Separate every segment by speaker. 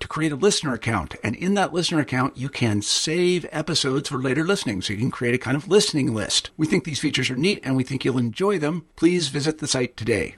Speaker 1: to create a listener account. And in that listener account, you can save episodes for later listening. So you can create a kind of listening list. We think these features are neat and we think you'll enjoy them. Please visit the site today.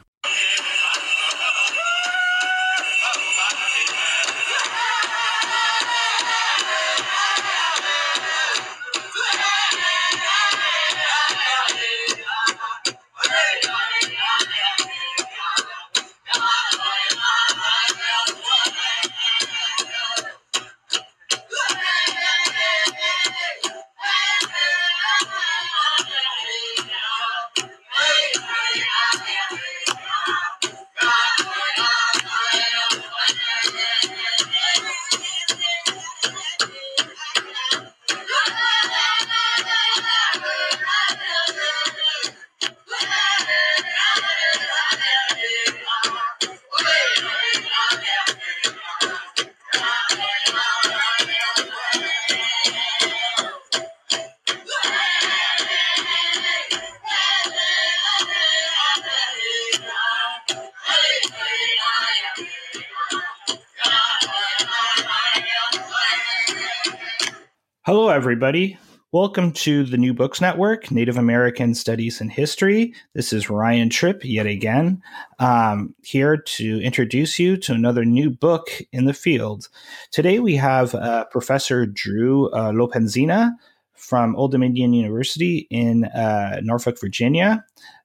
Speaker 2: Everybody. Welcome to the New Books Network, Native American Studies and History. This is Ryan Tripp yet again, um, here to introduce you to another new book in the field. Today we have uh, Professor Drew uh, Lopenzina from Old Dominion University in uh, Norfolk, Virginia.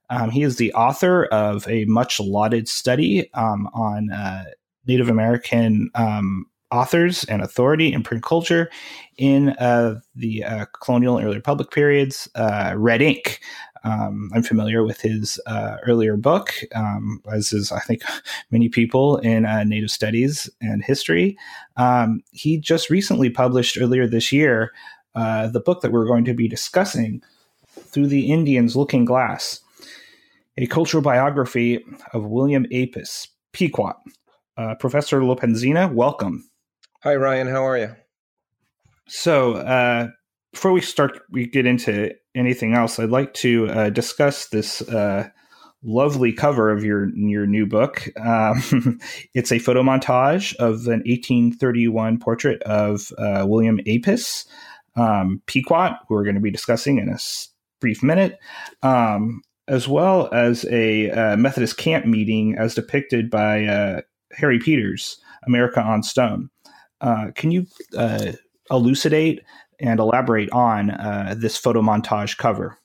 Speaker 2: Um, he is the author of a much lauded study um, on uh, Native American um, authors and authority in print culture in uh, the uh, colonial and early republic periods. Uh, Red Ink. Um, I'm familiar with his uh, earlier book, um, as is I think many people in uh, Native studies and history. Um, he just recently published earlier this year uh, the book that we're going to be discussing, "Through the Indians' Looking Glass." A cultural biography of William Apis, Pequot. Professor Lopenzina, welcome.
Speaker 3: Hi, Ryan. How are you?
Speaker 2: So, uh, before we start, we get into anything else. I'd like to uh, discuss this uh, lovely cover of your your new book. Um, it's a photo montage of an 1831 portrait of uh, William Apis um, Pequot, who we're going to be discussing in a brief minute, um, as well as a uh, Methodist camp meeting as depicted by uh, Harry Peters, America on Stone. Uh, can you uh, elucidate and elaborate on uh, this photo montage cover?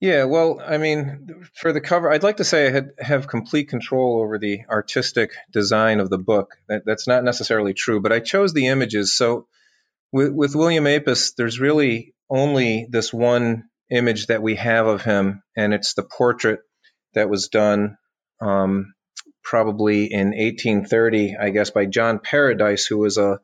Speaker 3: Yeah, well, I mean, for the cover, I'd like to say I had, have complete control over the artistic design of the book. That, that's not necessarily true, but I chose the images. So with, with William Apis, there's really only this one image that we have of him, and it's the portrait that was done um, probably in 1830, I guess, by John Paradise, who was a,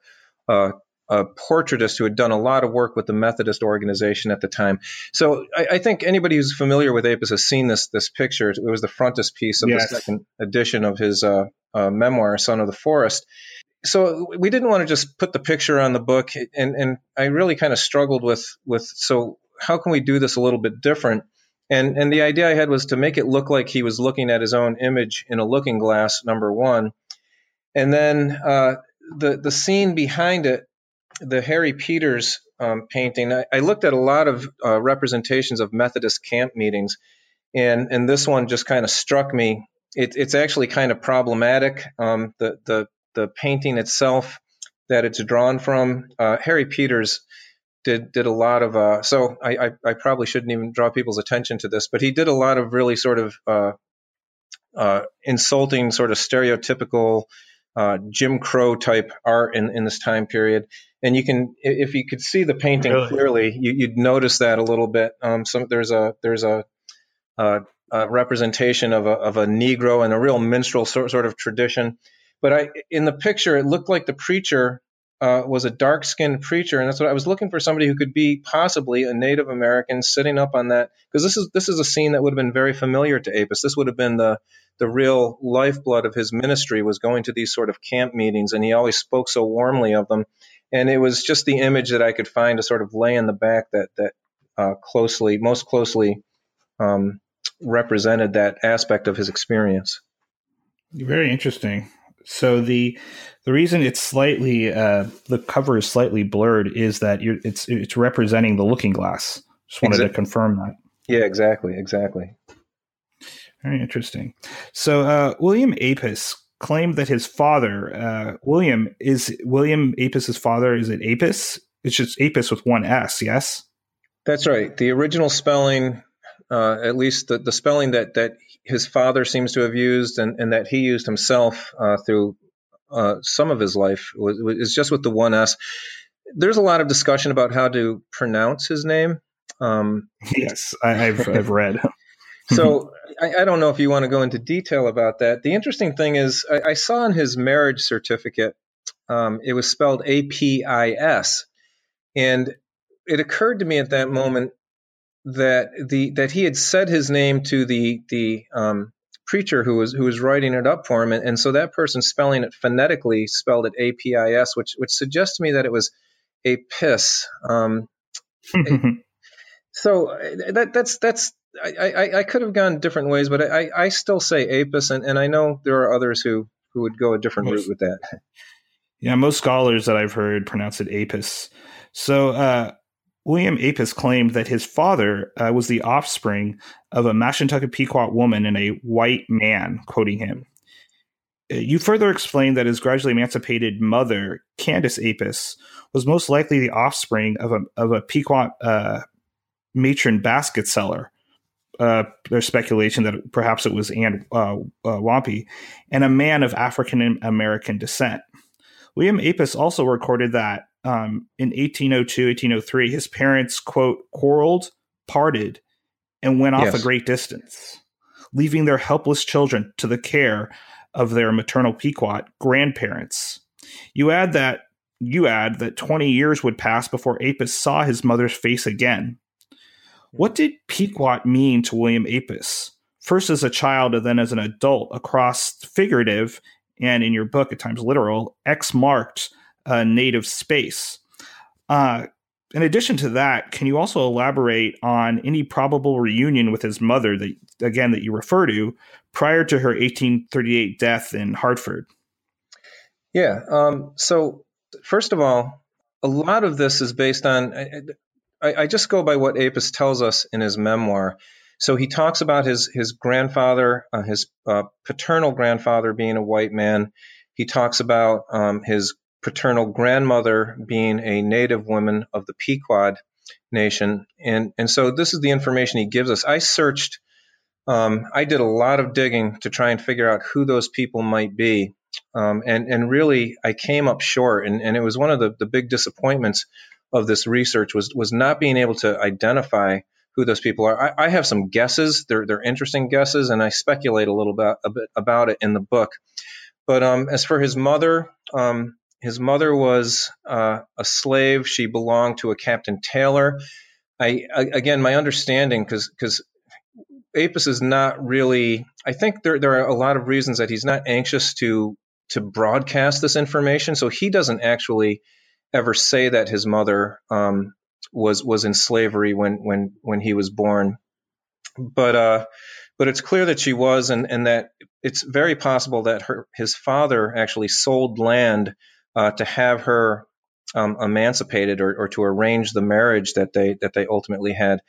Speaker 3: a, a portraitist who had done a lot of work with the Methodist organization at the time. So I, I, think anybody who's familiar with Apis has seen this this picture. It was the frontispiece of yes. the second edition of his uh, uh, memoir, Son of the Forest. So we didn't want to just put the picture on the book, and, and I really kind of struggled with with so how can we do this a little bit different? And and the idea I had was to make it look like he was looking at his own image in a looking glass. Number one, and then uh, the the scene behind it, the Harry Peters um, painting. I, I, looked at a lot of uh, representations of Methodist camp meetings, and and this one just kind of struck me. It, it's actually kind of problematic. Um, the the the painting itself that it's drawn from. Uh, Harry Peters did did a lot of. Uh, so I, I, I probably shouldn't even draw people's attention to this, but he did a lot of really sort of uh, uh, insulting, sort of stereotypical uh, Jim Crow type art in, in this time period. And you can, if you could see the painting really? clearly, you, would notice that a little bit. Um, some there's a there's a, a, a representation of a, of a Negro and a real minstrel sort, sort of tradition. But I, in the picture, it looked like the preacher uh, was a dark skinned preacher, and that's what I was looking for somebody who could be possibly a Native American sitting up on that because this is this is a scene that would have been very familiar to Apis. This would have been the the real lifeblood of his ministry was going to these sort of camp meetings, and he always spoke so warmly of them. And it was just the image that I could find to sort of lay in the back that that uh, closely, most closely, um, represented that aspect of his experience.
Speaker 2: Very interesting. So the the reason it's slightly uh, the cover is slightly blurred is that it's it's representing the looking glass. Just wanted exactly. to confirm that.
Speaker 3: Yeah, exactly, exactly.
Speaker 2: Very interesting. So uh, William Apis claimed that his father, uh, William, is William Apis's father. Is it Apis? It's just Apis with one S. Yes.
Speaker 3: That's right. The original spelling, uh, at least the, the spelling that that his father seems to have used and, and that he used himself uh, through uh, some of his life is just with the one S. There's a lot of discussion about how to pronounce his name. Um,
Speaker 2: yes, I, have I've read.
Speaker 3: so I, I, don't know if you want to go into detail about that. The interesting thing is, I, I saw in his marriage certificate, um, it was spelled A P I S, and it occurred to me at that moment that the that he had said his name to the the um, preacher who was who was writing it up for him, and, and so that person spelling it phonetically spelled it A P I S, which which suggests to me that it was a piss. Um, so uh, that that's that's I, I, I, could have gone different ways, but I, I still say apis, and, and I know there are others who, who would go a different most, route with that.
Speaker 2: Yeah, most scholars that I've heard pronounce it apis. So uh, William Apis claimed that his father uh, was the offspring of a Mashantucket Pequot woman and a white man, quoting him. Uh, you further explained that his gradually emancipated mother, Candace Apis, was most likely the offspring of a, of a Pequot uh, matron basket seller. Uh, there's speculation that perhaps it was Anne uh, uh, Wampy, and a man of African American descent. William Apis also recorded that um, in 1802, 1803, his parents, quote, quarreled, parted, and went off yes. a great distance, leaving their helpless children to the care of their maternal Pequot grandparents. You add that you add that 20 years would pass before Apis saw his mother's face again. What did Pequot mean to William Apis? First as a child and then as an adult across figurative and in your book at times literal X marked uh, native space. Uh, in addition to that, can you also elaborate on any probable reunion with his mother that again that you refer to prior to her 1838 death in Hartford?
Speaker 3: Yeah. Um, so first of all, a lot of this is based on. I, I just go by what Apis tells us in his memoir. So he talks about his his grandfather, uh, his uh, paternal grandfather being a white man. He talks about um, his paternal grandmother being a native woman of the Pequot Nation. And, and so this is the information he gives us. I searched, um, I did a lot of digging to try and figure out who those people might be. Um, and, and really, I came up short. And, and it was one of the, the big disappointments of this research was, was not being able to identify who those people are. I, I have some guesses. They're, they're interesting guesses, and I speculate a little bit, a bit about it in the book. But um, as for his mother, um, his mother was uh, a slave. She belonged to a Captain Taylor. I, again, my understanding, because because Apis is not really. I think there there are a lot of reasons that he's not anxious to to broadcast this information. So he doesn't actually ever say that his mother um, was was in slavery when when when he was born. but uh, but it's clear that she was, and, and that it's very possible that her his father actually sold land uh, to have her um, emancipated or, or to arrange the marriage that they that they ultimately had.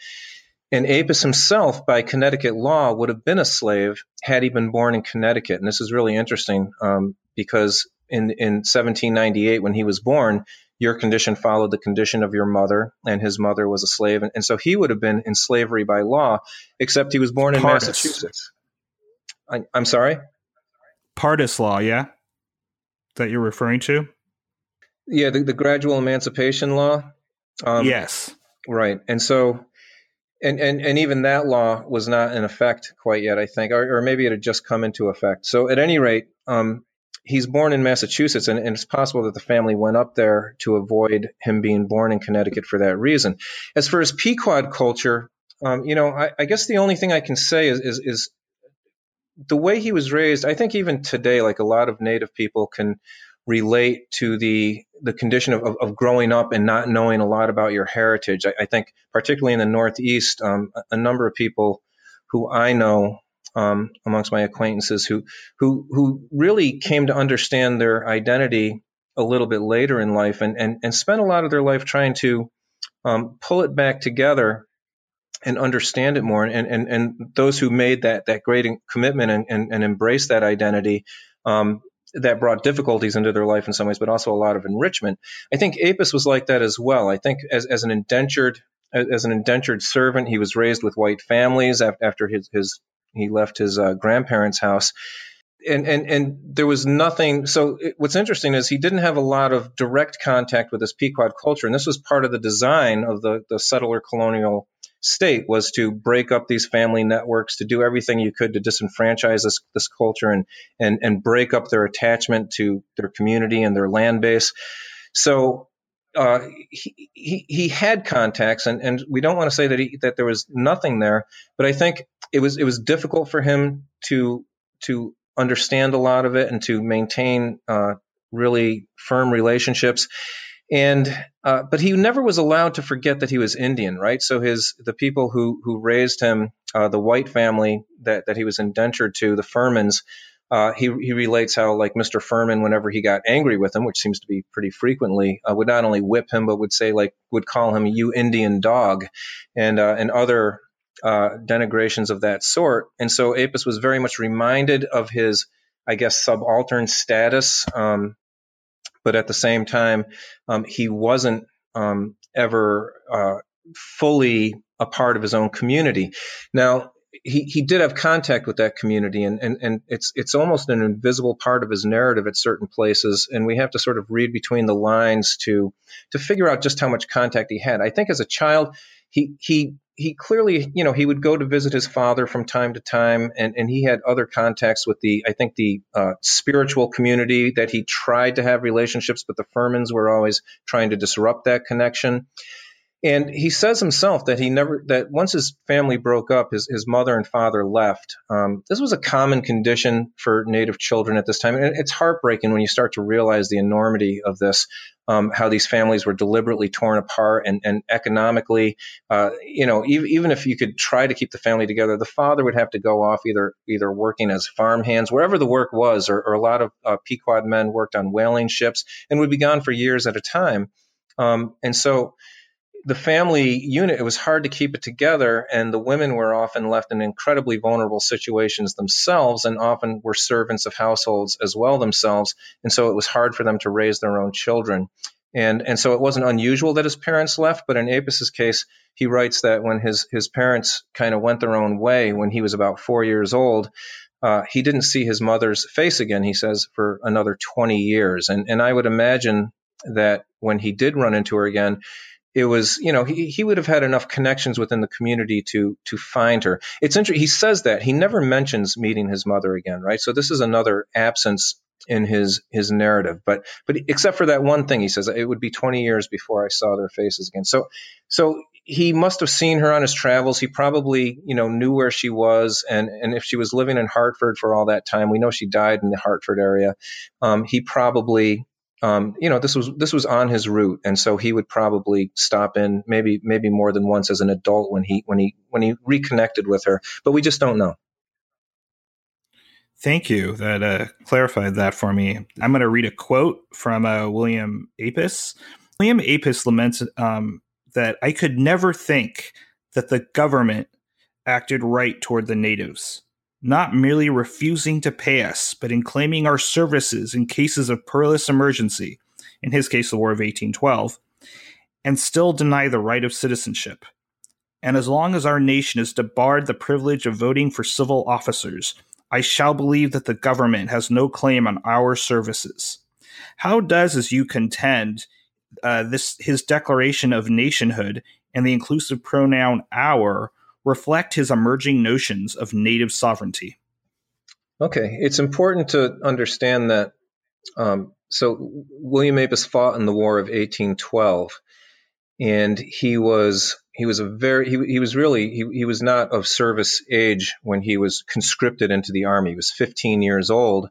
Speaker 3: And Apis himself, by Connecticut law, would have been a slave had he been born in Connecticut. And this is really interesting um, because in, in 1798, when he was born, your condition followed the condition of your mother, and his mother was a slave. And, and so he would have been in slavery by law, except he was born in
Speaker 2: Pardis.
Speaker 3: Massachusetts. I, I'm sorry?
Speaker 2: Pardis law, yeah? That you're referring to?
Speaker 3: Yeah, the, the gradual emancipation law. Um,
Speaker 2: yes.
Speaker 3: Right. And so, and, and, and even that law was not in effect quite yet, I think, or, or maybe it had just come into effect. So at any rate, um, he's born in Massachusetts, and, and, it's possible that the family went up there to avoid him being born in Connecticut for that reason. As for his Pequot culture, um, you know, I, I, guess the only thing I can say is, is, is the way he was raised. I think even today, like a lot of Native people can relate to the the condition of, of, of growing up and not knowing a lot about your heritage. I, I think, particularly in the Northeast, um, a, number of people who I know um, amongst my acquaintances who who who really came to understand their identity a little bit later in life and and, and spent a lot of their life trying to um, pull it back together and understand it more and and, and those who made that that great commitment and, and, and embraced that identity um, that brought difficulties into their life in some ways, but also a lot of enrichment. I think Apis was like that as well. I think as, as an indentured as an indentured servant, he was raised with white families after his, his he left his uh, grandparents' house. And, and and there was nothing. So it, what's interesting is he didn't have a lot of direct contact with this Pequot culture, and this was part of the design of the the settler colonial state was to break up these family networks, to do everything you could to disenfranchise this, this culture and, and, and break up their attachment to their community and their land base. So uh, he, he, he had contacts, and, and we don't want to say that he, that there was nothing there, but I think it was it was difficult for him to to understand a lot of it and to maintain uh, really firm relationships. And uh, but he never was allowed to forget that he was Indian, right? So his the people who who raised him, uh, the white family that that he was indentured to, the Furmans, uh, he, he relates how, like Mr. Furman, whenever he got angry with him, which seems to be pretty frequently, uh, would not only whip him, but would say, like, would call him "you Indian dog," and uh, and other uh, denigrations of that sort. And so Apis was very much reminded of his, I guess, subaltern status, um, but at the same time, um, he wasn't um, ever uh, fully a part of his own community. Now, he, he did have contact with that community and, and, and it's it's almost an invisible part of his narrative at certain places and we have to sort of read between the lines to to figure out just how much contact he had. I think as a child he he he clearly you know he would go to visit his father from time to time and, and he had other contacts with the I think the uh, spiritual community that he tried to have relationships but the Furmans were always trying to disrupt that connection. And he says himself that he never that once his family broke up, his, his mother and father left. Um, this was a common condition for Native children at this time, and it's heartbreaking when you start to realize the enormity of this. Um, how these families were deliberately torn apart, and, and economically, uh, you know, even, even if you could try to keep the family together, the father would have to go off either either working as farm hands, wherever the work was, or, or a lot of uh, Pequot men worked on whaling ships and would be gone for years at a time. Um, and so the family unit, it was hard to keep it together, and the women were often left in incredibly vulnerable situations themselves, and often were servants of households as well themselves. And so it was hard for them to raise their own children. And, and so it wasn't unusual that his parents left, but in Apis's case, he writes that when his, his parents kind of went their own way when he was about four years old, uh, he didn't see his mother's face again, he says, for another 20 years. And, and I would imagine that when he did run into her again, it was you know he, he would have had enough connections within the community to to find her. It's interesting he says that he never mentions meeting his mother again right? So this is another absence in his his narrative but but except for that one thing he says it would be 20 years before i saw their faces again. So so he must have seen her on his travels. He probably you know knew where she was and and if she was living in hartford for all that time we know she died in the hartford area um, he probably um, you know, this was this was on his route, and so he would probably stop in maybe maybe more than once as an adult when he when he when he reconnected with her. But we just don't know.
Speaker 2: Thank you. That uh, clarified that for me. I'm going to read a quote from uh, William Apis. William Apis laments um, that I could never think that the government acted right toward the natives, not merely refusing to pay us, but in claiming our services in cases of perilous emergency, in his case, the War of 1812, and still deny the right of citizenship. And as long as our nation is debarred the privilege of voting for civil officers, I shall believe that the government has no claim on our services. How does, as you contend, uh, this his declaration of nationhood and the inclusive pronoun our reflect his emerging notions of native sovereignty?
Speaker 3: Okay, it's important to understand that. Um, so William Apis fought in the War of 1812, and he was he was a very he, he was really he, he was not of service age when he was conscripted into the army. He was 15 years old,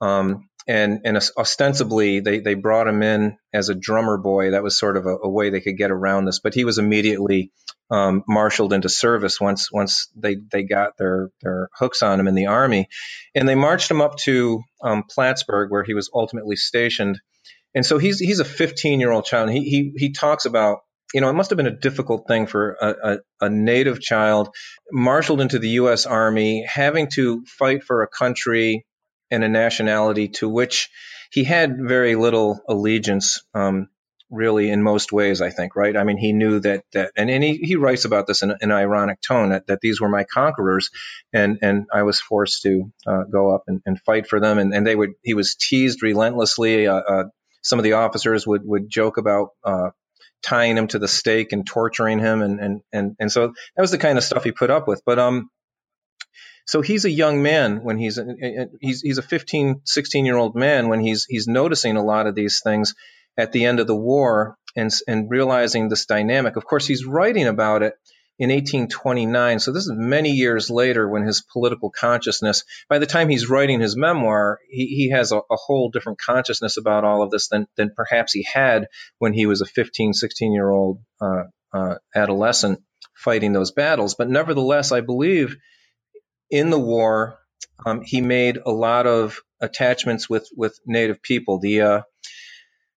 Speaker 3: um, and and ostensibly they they brought him in as a drummer boy. That was sort of a, a way they could get around this. But he was immediately um, marshaled into service once once they they got their their hooks on him in the army, and they marched him up to um, Plattsburgh where he was ultimately stationed. And so he's he's a 15 year old child. He he he talks about you know, it must have been a difficult thing for a, a, a, native child marshaled into the U.S. Army, having to fight for a country and a nationality to which he had very little allegiance, um, really, in most ways, I think, right? I mean, he knew that, that and, and he, he writes about this in, an ironic tone that, that these were my conquerors, and, and I was forced to uh, go up and, and fight for them. And, and they would, he was teased relentlessly. Uh, uh, some of the officers would, would joke about uh, tying him to the stake and torturing him and and and and so that was the kind of stuff he put up with but um so he's a young man when he's he's he's a 15 16 year old man when he's he's noticing a lot of these things at the end of the war and and realizing this dynamic of course he's writing about it in 1829. So this is many years later when his political consciousness, by the time he's writing his memoir, he, he has a, a, whole different consciousness about all of this than, than perhaps he had when he was a 15, 16 year old uh, uh, adolescent fighting those battles. But nevertheless, I believe in the war, um, he made a lot of attachments with, with native people. The, uh,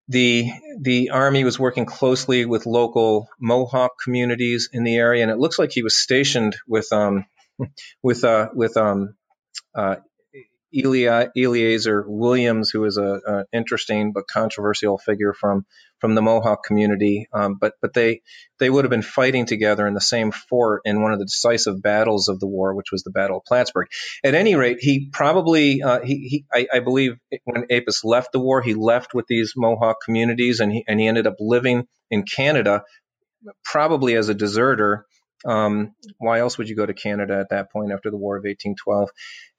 Speaker 3: the the army was working closely with local Mohawk communities in the area, and it looks like he was stationed with um, with uh, with um, uh, Eli, Eleazar Williams, who is a, a, interesting but controversial figure from from the Mohawk community. Um, but but they they would have been fighting together in the same fort in one of the decisive battles of the war, which was the Battle of Plattsburgh. At any rate, he probably uh, he, he I, I, believe when Apis left the war, he left with these Mohawk communities, and he and he ended up living in Canada, probably as a deserter. Um, why else would you go to Canada at that point after the War of 1812?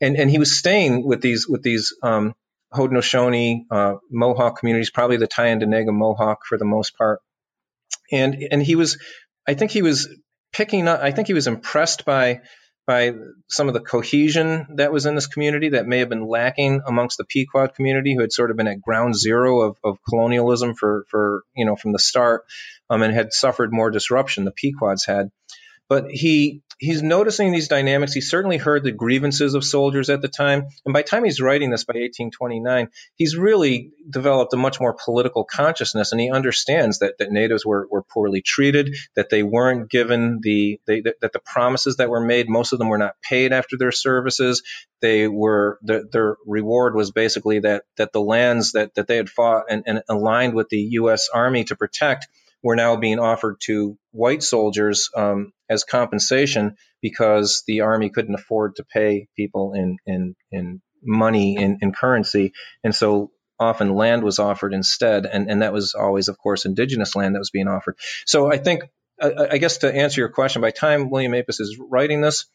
Speaker 3: And and he was staying with these with these um, Haudenosaunee uh, Mohawk communities, probably the Tyendinaga Mohawk for the most part. And and he was, I think he was picking up. I think he was impressed by by some of the cohesion that was in this community that may have been lacking amongst the Pequot community, who had sort of been at ground zero of, of colonialism for for you know from the start, um, and had suffered more disruption. The Pequots had. But he he's noticing these dynamics. He certainly heard the grievances of soldiers at the time, and by the time he's writing this, by 1829, he's really developed a much more political consciousness, and he understands that, that natives were, were poorly treated, that they weren't given the they, that, the promises that were made, most of them were not paid after their services. They were the, their reward was basically that that the lands that that they had fought and, and aligned with the U.S. Army to protect were now being offered to white soldiers um, as compensation because the army couldn't afford to pay people in in in money in, in currency, and so often land was offered instead, and and that was always, of course, indigenous land that was being offered. So I think, I, I guess, to answer your question, by time William Apis is writing this,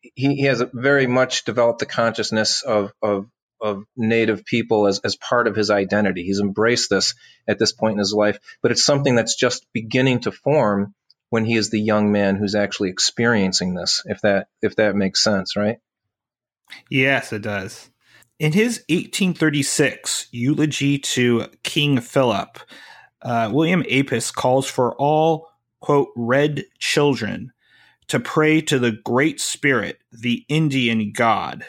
Speaker 3: he, he has very much developed the consciousness of of of native people as, as part of his identity. He's embraced this at this point in his life, but it's something that's just beginning to form when he is the young man who's actually experiencing this, if that if that makes sense, right?
Speaker 2: Yes, it does. In his 1836 eulogy to King Philip, uh, William Apis calls for all, quote, red children to pray to the Great Spirit, the Indian God.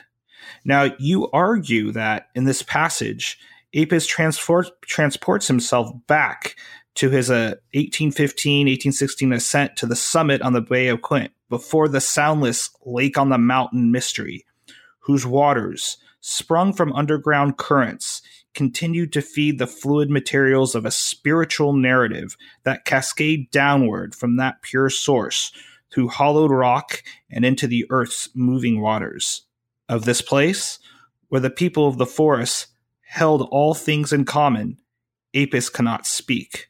Speaker 2: Now, you argue that in this passage, Apis transport, transports himself back to his uh, 1815 1816 ascent to the summit on the Bay of Quinte before the soundless Lake on the Mountain mystery, whose waters, sprung from underground currents, continued to feed the fluid materials of a spiritual narrative that cascade downward from that pure source through hollowed rock and into the earth's moving waters. Of this place, where the people of the forest held all things in common, Apis cannot speak.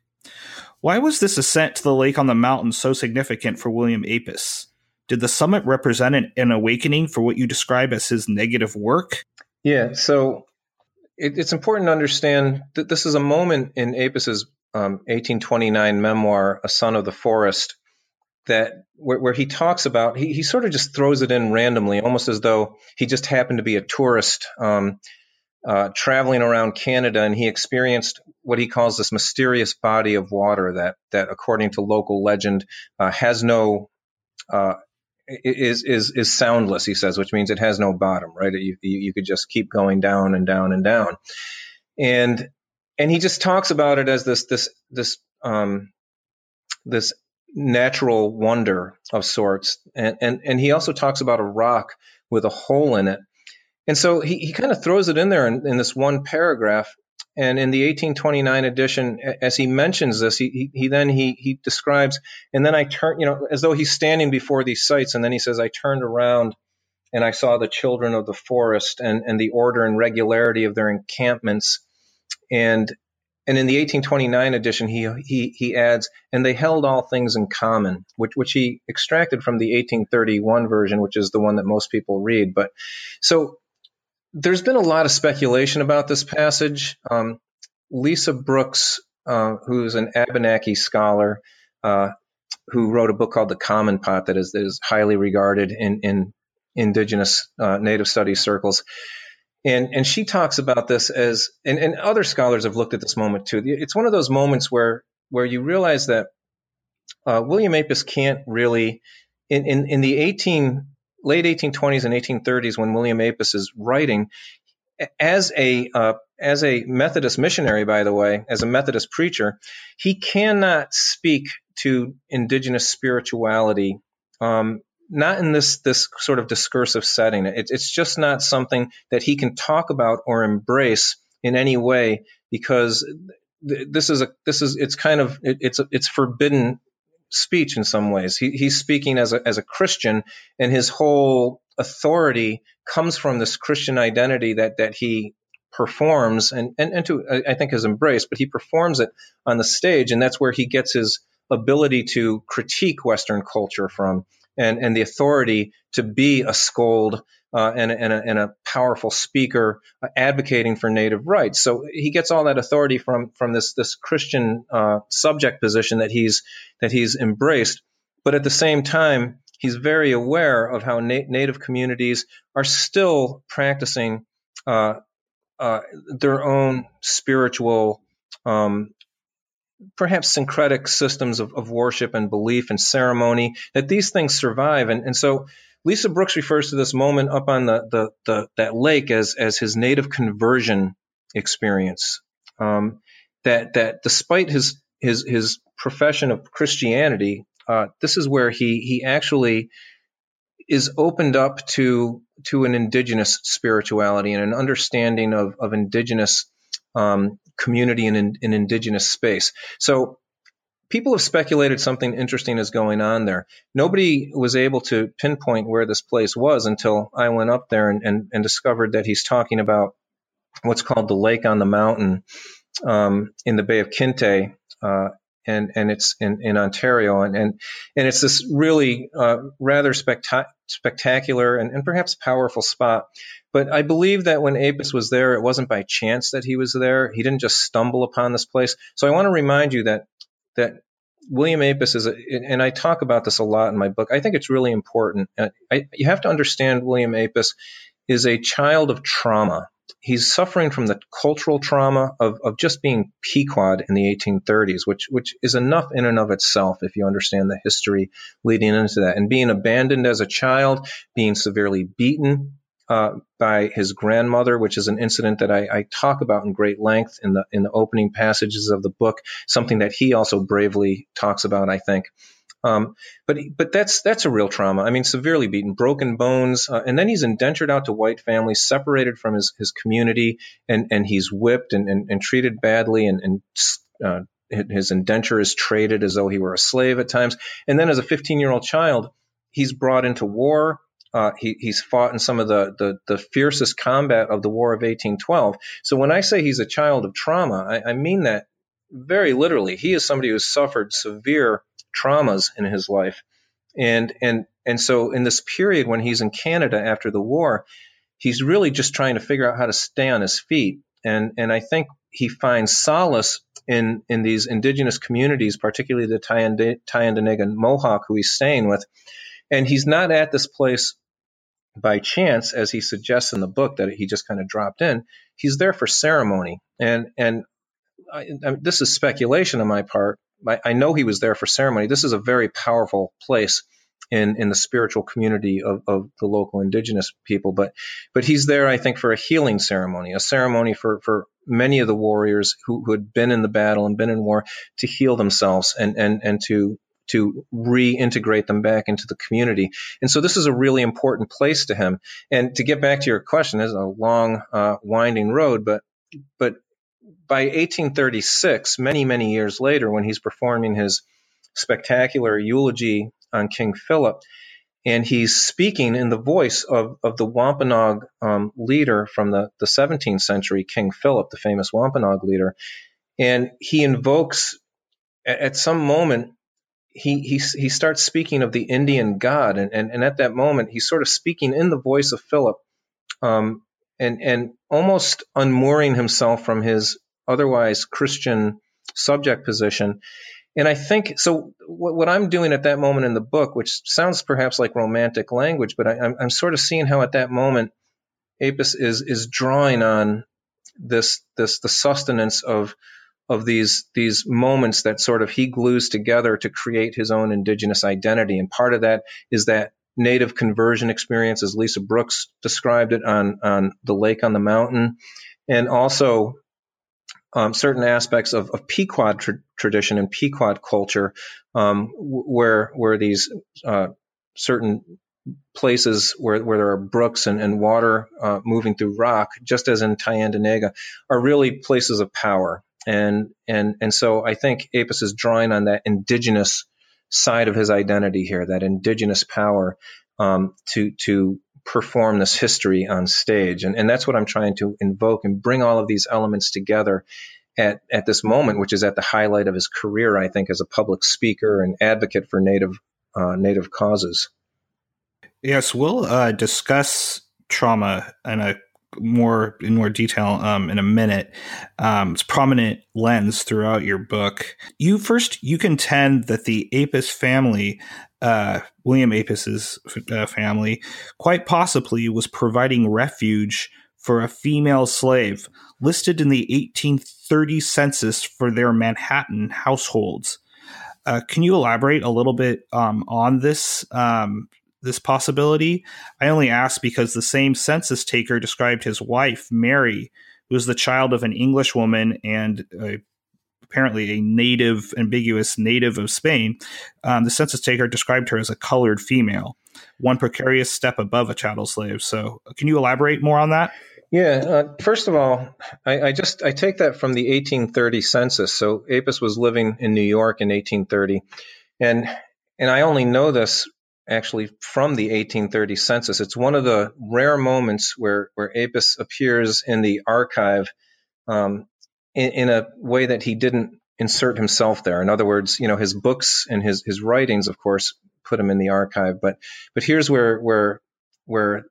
Speaker 2: Why was this ascent to the lake on the mountain so significant for William Apis? Did the summit represent an, an awakening for what you describe as his negative work?
Speaker 3: Yeah, so it, it's important to understand that this is a moment in Apis's um, 1829 memoir, A Son of the Forest, that where, where he talks about he, he sort of just throws it in randomly, almost as though he just happened to be a tourist um, uh, traveling around Canada, and he experienced what he calls this mysterious body of water that that, according to local legend, uh, has no uh, is is is soundless. He says, which means it has no bottom. Right? You, you could just keep going down and down and down, and and he just talks about it as this this this um, this natural wonder of sorts, and and and he also talks about a rock with a hole in it, and so he he kind of throws it in there in, in this one paragraph, and in the 1829 edition, as he mentions this, he, he, he, then he, he describes, and then I turn, you know, as though he's standing before these sites, and then he says, I turned around and I saw the children of the forest and, and the order and regularity of their encampments. And and in the 1829 edition, he, he, he adds, and they held all things in common, which, which he extracted from the 1831 version, which is the one that most people read. But so there's been a lot of speculation about this passage. Um, Lisa Brooks, uh, who's an Abenaki scholar, uh, who wrote a book called The Common Pot that is, that is highly regarded in, in indigenous uh, native studies circles. And, and she talks about this as, and, and other scholars have looked at this moment too. It's one of those moments where, where you realize that uh, William Apis can't really, in, in, in the 18, late 1820s and 1830s when William Apis is writing, as a uh, as a Methodist missionary, by the way, as a Methodist preacher, he cannot speak to indigenous spirituality, um, not in this this sort of discursive setting. It, it's just not something that he can talk about or embrace in any way because this is a this is it's kind of it, it's it's forbidden speech in some ways. He, he's speaking as a, as a Christian, and his whole authority comes from this Christian identity that that he performs and, and, and to I think has embraced, but he performs it on the stage, and that's where he gets his ability to critique Western culture from and, and the authority to be a scold uh, and, and, a, and, a, powerful speaker uh, advocating for native rights. So he gets all that authority from from this this Christian uh, subject position that he's that he's embraced. But at the same time, he's very aware of how na- native communities are still practicing uh, uh, their own spiritual. Um, perhaps syncretic systems of, of worship and belief and ceremony that these things survive and, and so Lisa Brooks refers to this moment up on the, the, the that lake as as his native conversion experience. Um, that that despite his his his profession of Christianity, uh, this is where he he actually is opened up to to an indigenous spirituality and an understanding of of indigenous um, community in, in indigenous space. So people have speculated something interesting is going on there. Nobody was able to pinpoint where this place was until I went up there and, and, and discovered that he's talking about what's called the Lake on the Mountain um, in the Bay of Quinte. Uh, and, and it's in, in Ontario. And, and, and it's this really uh, rather specta- spectacular and, and perhaps powerful spot. But I believe that when Apis was there, it wasn't by chance that he was there. He didn't just stumble upon this place. So I want to remind you that that William Apis is, a, and I talk about this a lot in my book. I think it's really important. I, you have to understand William Apis is a child of trauma. He's suffering from the cultural trauma of, of just being Pequot in the 1830s, which which is enough in and of itself if you understand the history leading into that, and being abandoned as a child, being severely beaten uh, by his grandmother, which is an incident that I, I, talk about in great length in the in the opening passages of the book. Something that he also bravely talks about, I think. Um, but but that's that's a real trauma. I mean, severely beaten, broken bones, uh, and then he's indentured out to white families, separated from his, his community, and, and he's whipped and, and, and treated badly, and, and uh, his indenture is traded as though he were a slave at times. And then as a 15 year old child, he's brought into war. Uh, he, he's fought in some of the, the, the, fiercest combat of the War of 1812. So when I say he's a child of trauma, I, I mean that very literally. He is somebody who's suffered severe traumas in his life. And, and, and so in this period when he's in Canada after the war, he's really just trying to figure out how to stay on his feet. And, and I think he finds solace in, in these indigenous communities, particularly the Tyendinaga Mohawk who he's staying with. And he's not at this place by chance, as he suggests in the book that he just kind of dropped in. He's there for ceremony. And, and I, I, this is speculation on my part, I, I know he was there for ceremony. This is a very powerful place in in the spiritual community of, of the local indigenous people. But but he's there, I think, for a healing ceremony, a ceremony for for many of the warriors who, who had been in the battle and been in war to heal themselves and and and to to reintegrate them back into the community. And so this is a really important place to him. And to get back to your question, this is a long, uh, winding road, but but by 1836, many, many years later, when he's performing his spectacular eulogy on King Philip, and he's speaking in the voice of, of the Wampanoag um, leader from the, the 17th century, King Philip, the famous Wampanoag leader. And he invokes, at, some moment, he, he, he starts speaking of the Indian god. And, and, and at that moment, he's sort of speaking in the voice of Philip um, and, and almost unmooring himself from his otherwise Christian subject position. And I think so. What, what, I'm doing at that moment in the book, which sounds perhaps like romantic language, but I, am sort of seeing how at that moment Apis is is drawing on this this the sustenance of of these these moments that sort of he glues together to create his own indigenous identity. And part of that is that native conversion experience, as Lisa Brooks described it on on the lake on the mountain, and also um, certain aspects of, of tra- tradition and Pequot culture, um, where where these uh, certain places where, where there are brooks and, and water uh, moving through rock, just as in Tyendinaga, are really places of power. And and and so I think Apis is drawing on that indigenous side of his identity here, that indigenous power um, to to perform this history on stage. And, and that's what I'm trying to invoke and bring all of these elements together at, at this moment, which is at the highlight of his career, I think, as a public speaker and advocate for native uh, native causes.
Speaker 2: Yes, we'll uh, discuss trauma in a more in more detail um, in a minute. Um, it's prominent lens throughout your book. You first you contend that the Apis family uh, William Apis's uh, family quite possibly was providing refuge for a female slave listed in the 1830 census for their Manhattan households. Uh, can you elaborate a little bit um, on this um, this possibility? I only ask because the same census taker described his wife Mary, who was the child of an English woman and a apparently a native, ambiguous native of Spain, um, the census taker described her as a colored female, one precarious step above a chattel slave. So, can you elaborate more on that?
Speaker 3: Yeah. Uh, first of all, I, I, just I take that from the 1830 census. So Apis was living in New York in 1830, and and I only know this actually from the 1830 census. It's one of the rare moments where where Apis appears in the archive um, in, in a way that he didn't insert himself there. In other words, you know, his books and his his writings, of course, put him in the archive. But but here's where where where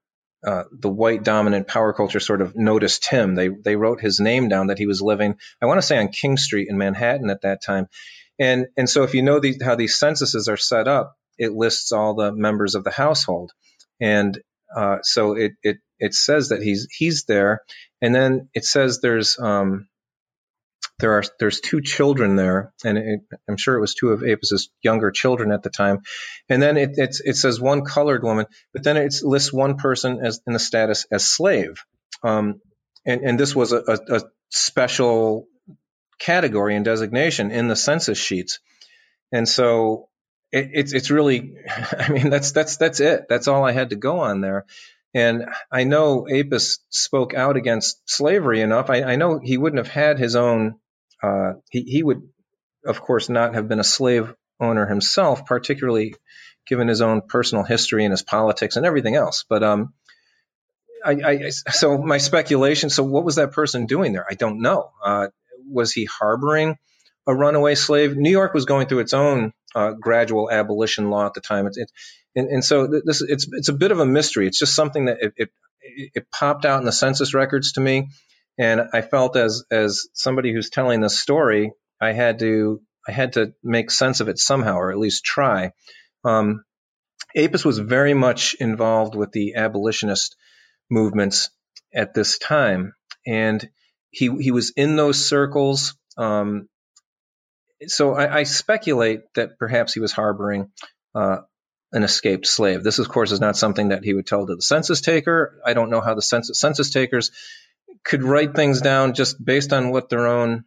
Speaker 3: uh, the white dominant power culture sort of noticed him. They they wrote his name down that he was living. I want to say on King Street in Manhattan at that time. And and so if you know these, how these censuses are set up, it lists all the members of the household. And uh, so it it it says that he's he's there, and then it says there's um, there are there's two children there, and it, I'm sure it was two of Apis's younger children at the time. And then it it says one colored woman, but then it lists one person as in the status as slave. Um, and, and this was a, a, a special category and designation in the census sheets. And so it, it's it's really, I mean, that's that's that's it. That's all I had to go on there. And I know Apess spoke out against slavery enough. I, I know he wouldn't have had his own uh, he, he would, of course, not have been a slave owner himself, particularly given his own personal history and his politics and everything else. But um, I, I, so my speculation. So what was that person doing there? I don't know. Uh, was he harboring a runaway slave? New York was going through its own uh, gradual abolition law at the time. It, it, and, and, so this it's it's a bit of a mystery. It's just something that it, it, it popped out in the census records to me. And I felt as as somebody who's telling this story, I had to I had to make sense of it somehow, or at least try. Um, Apess was very much involved with the abolitionist movements at this time, and he he was in those circles. Um, so I, I, speculate that perhaps he was harboring uh, an escaped slave. This, of course, is not something that he would tell to the census taker. I don't know how the census, census takers could write things down just based on what their own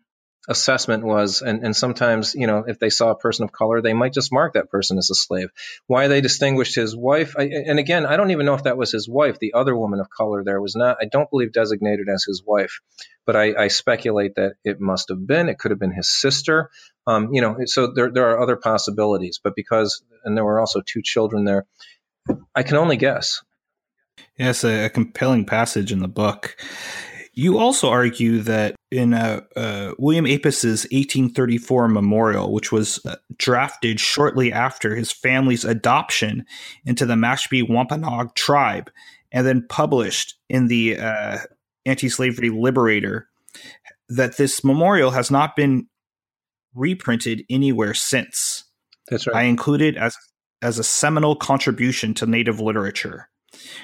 Speaker 3: assessment was and, and sometimes you know if they saw a person of color they might just mark that person as a slave. Why they distinguished his wife I, and again i don't even know if that was his wife. The other woman of color there was not i don't believe designated as his wife but i, I speculate that it must have been it could have been his sister. Um, you know so there, there are other possibilities but because and there were also two children there i can only guess.
Speaker 2: Yes a, a compelling passage in the book. You also argue that in uh, uh, William Apess's 1834 memorial, which was uh, drafted shortly after his family's adoption into the Mashpee Wampanoag tribe, and then published in the uh, Anti-Slavery Liberator, that this memorial has not been reprinted anywhere since.
Speaker 3: That's right.
Speaker 2: I include it as as a seminal contribution to Native literature.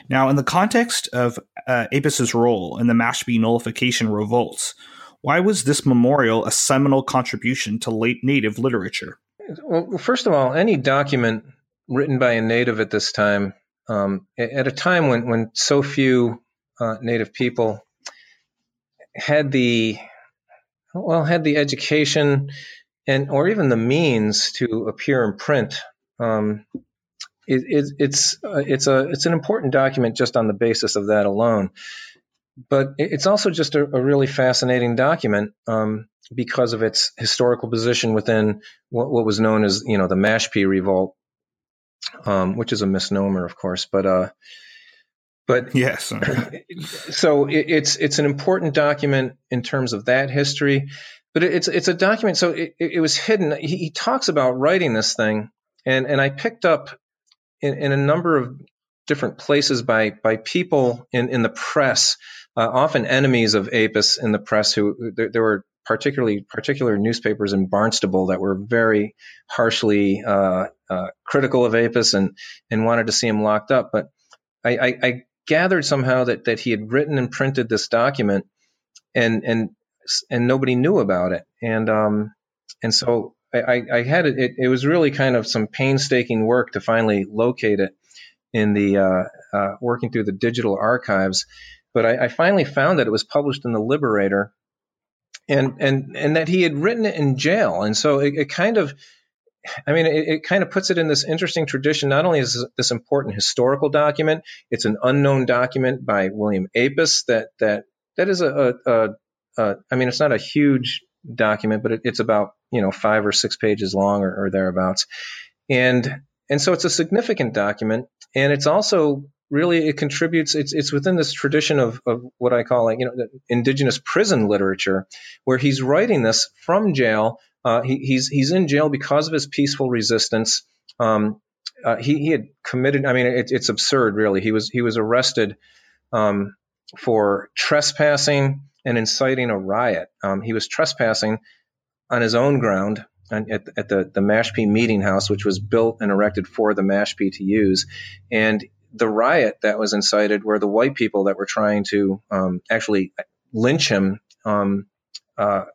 Speaker 2: Now, in the context of uh, Apess's role in the Mashpee nullification revolts, why was this memorial a seminal contribution to late Native literature?
Speaker 3: Well, first of all, any document written by a Native at this time, um, at a time when, when so few uh, Native people had the well had the education and or even the means to appear in print, um, it, it, it's uh, it's a it's an important document just on the basis of that alone. But it's also just a, a really fascinating document um, because of its historical position within what, what, was known as you know the Mashpee Revolt, um, which is a misnomer, of course. But uh, but
Speaker 2: yes,
Speaker 3: so it, it's it's an important document in terms of that history. But it's it's a document. So it, it was hidden. He, he talks about writing this thing, and and I picked up in, in a number of different places by by people in, in the press, uh, often enemies of Apess in the press. Who there, there, were particularly particular newspapers in Barnstable that were very harshly uh, uh, critical of Apess and and wanted to see him locked up. But I, I, I, gathered somehow that that he had written and printed this document, and and and nobody knew about it. And um and so I, I had it, it, it. was really kind of some painstaking work to finally locate it in the uh, uh, working through the digital archives. But I, I, finally found that it was published in the Liberator, and and and that he had written it in jail. And so it, it kind of, I mean, it, it, kind of puts it in this interesting tradition. Not only is this important historical document, it's an unknown document by William Apess that that that is a, a, a, a I mean, it's not a huge document, but it, it's about you know five or six pages long or, or thereabouts, and and so it's a significant document, and it's also really it contributes. It's it's within this tradition of of what I call like you know indigenous prison literature, where he's writing this from jail. Uh, he, he's he's in jail because of his peaceful resistance. Um, uh, he, he had committed. I mean, it, it's absurd, really. He was he was arrested um, for trespassing and inciting a riot. Um, he was trespassing on his own ground at, at, the, the Mashpee Meeting House, which was built and erected for the Mashpee to use. And the riot that was incited were the white people that were trying to um, actually lynch him um, uh,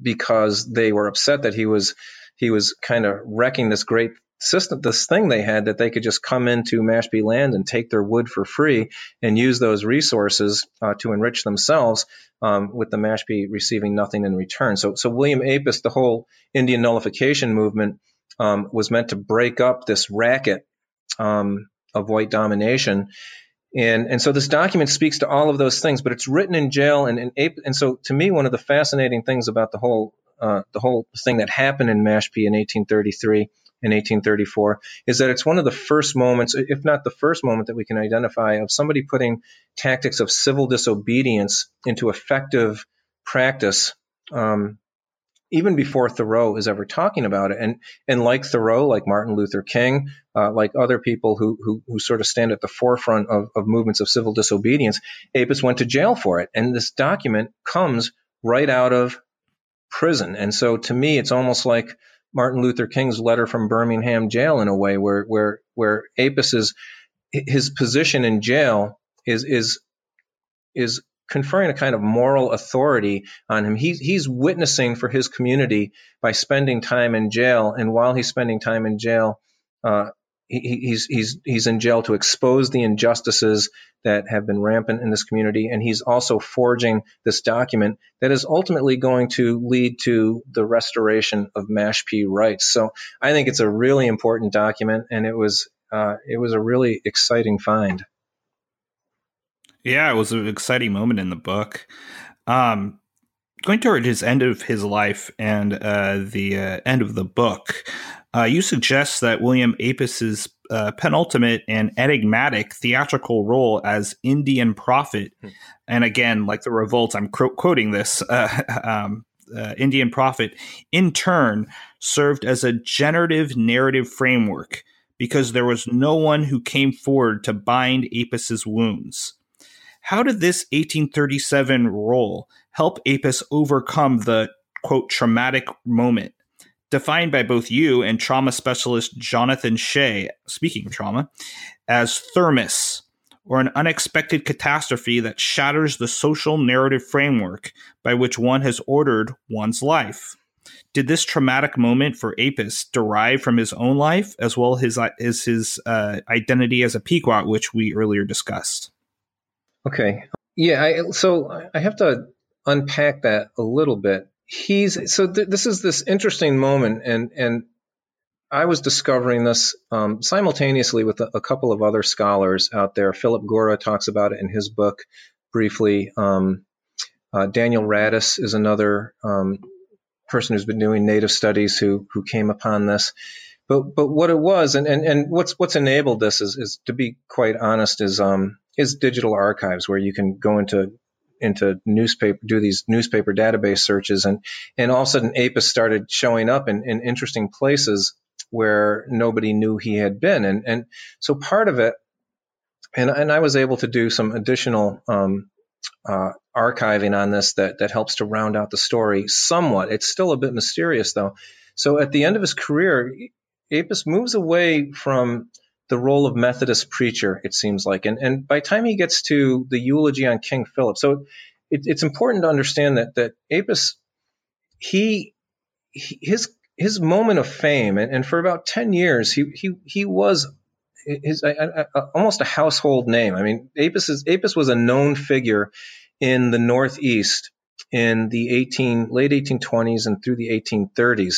Speaker 3: because they were upset that he was he was kind of wrecking this great system, this thing they had that they could just come into Mashpee land and take their wood for free and use those resources uh, to enrich themselves, um, with the Mashpee receiving nothing in return. So, so William Apess, the whole Indian nullification movement, um, was meant to break up this racket um, of white domination. And, and so this document speaks to all of those things, but it's written in jail. And, and, and so to me, one of the fascinating things about the whole, uh, the whole thing that happened in Mashpee in 1833 in 1834 is that it's one of the first moments, if not the first moment, that we can identify of somebody putting tactics of civil disobedience into effective practice. Um, even before Thoreau is ever talking about it, and and like Thoreau, like Martin Luther King, uh, like other people who, who, who sort of stand at the forefront of, of movements of civil disobedience, Apess went to jail for it, and this document comes right out of prison, and so to me, it's almost like Martin Luther King's letter from Birmingham jail in a way where where where Apess's his position in jail is is is conferring a kind of moral authority on him. He's he's witnessing for his community by spending time in jail, and while he's spending time in jail, uh, he's he's he's in jail to expose the injustices that have been rampant in this community, and he's also forging this document that is ultimately going to lead to the restoration of Mashpee rights. So I think it's a really important document, and it was uh, it was a really exciting find.
Speaker 2: Yeah, it was an exciting moment in the book. Um, going toward his end of his life and uh, the uh, end of the book, uh, you suggest that William Apess's uh, penultimate and enigmatic theatrical role as Indian prophet, hmm. and again, like the revolt, I'm qu- quoting this uh, um, uh, Indian prophet, in turn served as a generative narrative framework because there was no one who came forward to bind Apess's wounds. How did this 1837 role help Apess overcome the quote traumatic moment defined by both you and trauma specialist Jonathan Shay, speaking of trauma, as themis, or an unexpected catastrophe that shatters the social narrative framework by which one has ordered one's life. Did this traumatic moment for Apess derive from his own life as well as his, his uh, identity as a Pequot, which we earlier discussed?
Speaker 3: Okay. Yeah, I, so I have to unpack that a little bit he's so th- this is this interesting moment, and and I was discovering this um, simultaneously with a, a, couple of other scholars out there. Philip Gura talks about it in his book briefly. Um, uh, Daniel Radus is another um, person who's been doing native studies who who came upon this. But but what it was, and, and, and what's what's enabled this is, is to be quite honest, is um is digital archives where you can go into into newspaper, do these newspaper database searches, and and all of a sudden Apess started showing up in, in interesting places where nobody knew he had been, and and so part of it, and and I was able to do some additional um, uh, archiving on this that that helps to round out the story somewhat. It's still a bit mysterious though. So at the end of his career, Apess moves away from the role of Methodist preacher, it seems like. And, and by the time he gets to the eulogy on King Philip, so it, it's important to understand that, that Apess, he, he, his, his moment of fame, and, and for about 10 years, he, he, he was his, almost a household name. I mean, Apess, is, Apess was a known figure in the Northeast in the 18, late 1820s and through the 1830s.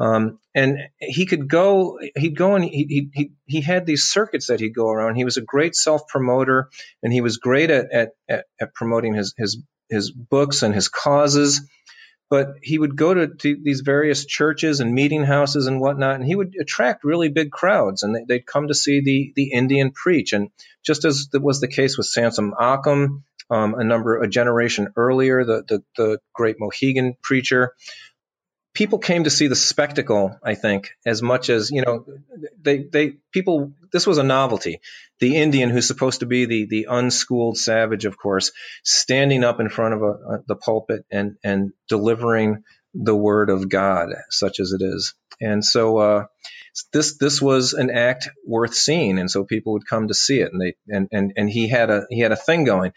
Speaker 3: Um, and he could go, he'd go and he, he, he had these circuits that he'd go around. He was a great self promoter and he was great at, at, at, at, promoting his, his, his books and his causes. But he would go to, to, these various churches and meeting houses and whatnot, and he would attract really big crowds, and they, would come to see the, the Indian preach. And just as was the case with Samson Occom, um, a number, a generation earlier, the, the, the great Mohegan preacher, people came to see the spectacle i think as much as you know they they people this was a novelty. The indian who's supposed to be the the unschooled savage of course standing up in front of a, a, the pulpit and and delivering the word of god such as it is. And so uh, this this was an act worth seeing and so people would come to see it and they and and, and he had a he had a thing going.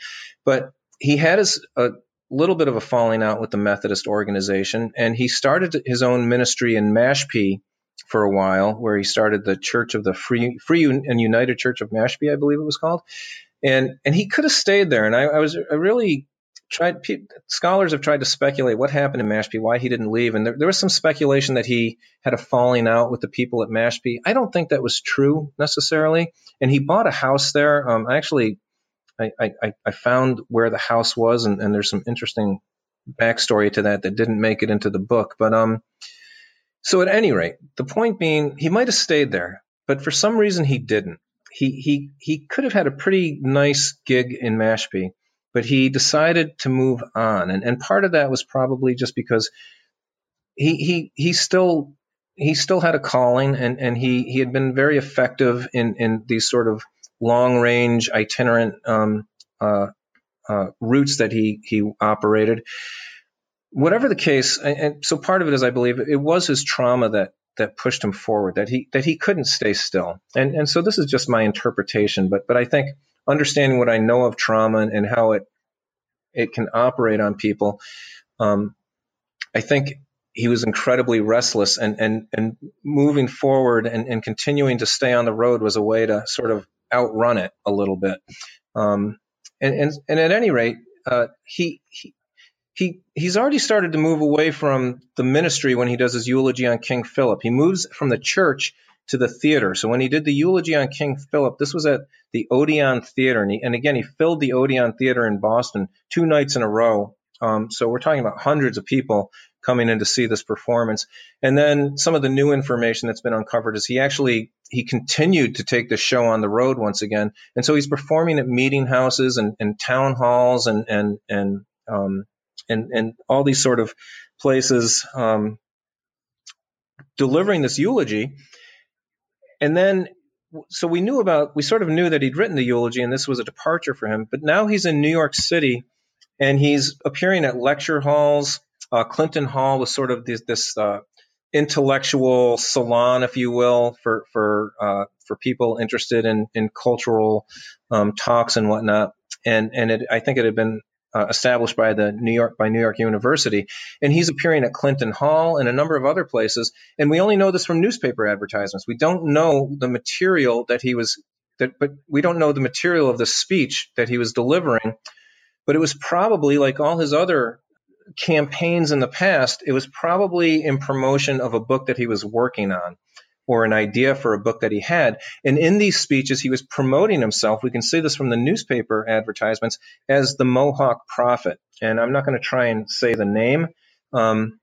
Speaker 3: But he had his uh, little bit of a falling out with the Methodist organization, and he started his own ministry in Mashpee for a while, where he started the Church of the Free, Free and United Church of Mashpee, I believe it was called, and and he could have stayed there. And I, I was I really tried. Scholars have tried to speculate what happened in Mashpee, why he didn't leave, and there, there was some speculation that he had a falling out with the people at Mashpee. I don't think that was true necessarily. And he bought a house there. Um, I actually I, I, I found where the house was, and, and there's some interesting backstory to that that didn't make it into the book. But um, so at any rate, the point being, he might have stayed there, but for some reason he didn't. He he he could have had a pretty nice gig in Mashpee, but he decided to move on, and and part of that was probably just because he he he still he still had a calling, and and he he had been very effective in in these sort of long range itinerant um, uh, uh, routes that he he operated. Whatever the case, and, and so part of it is, I believe, it was his trauma that that pushed him forward. That he that he couldn't stay still. And and so this is just my interpretation, but but I think understanding what I know of trauma and, and how it it can operate on people, um, I think he was incredibly restless and and and moving forward and, and continuing to stay on the road was a way to sort of outrun it a little bit. Um, and, and, and at any rate, uh, he, he, he, he's already started to move away from the ministry when he does his eulogy on King Philip. He moves from the church to the theater. So when he did the eulogy on King Philip, this was at the Odeon Theater. And, he, and again, he filled the Odeon Theater in Boston two nights in a row. Um, so we're talking about hundreds of people coming in to see this performance. And then some of the new information that's been uncovered is he actually he continued to take the show on the road once again, and so he's performing at meeting houses and, and town halls and and and um, and and all these sort of places, um, delivering this eulogy. And then, so we knew about we sort of knew that he'd written the eulogy, and this was a departure for him. But now he's in New York City, and he's appearing at lecture halls uh, Clinton Hall was sort of this, this uh, intellectual salon, if you will, for for uh, for people interested in in cultural um, talks and whatnot. And and it, I think it had been uh, established by the New York by New York University, and he's appearing at Clinton Hall and a number of other places. And we only know this from newspaper advertisements. We don't know the material that he was that, but we don't know the material of the speech that he was delivering. But it was probably like all his other campaigns in the past, it was probably in promotion of a book that he was working on or an idea for a book that he had. And in these speeches, he was promoting himself. We can see this from the newspaper advertisements as the Mohawk Prophet. And I'm not going to try and say the name. Um,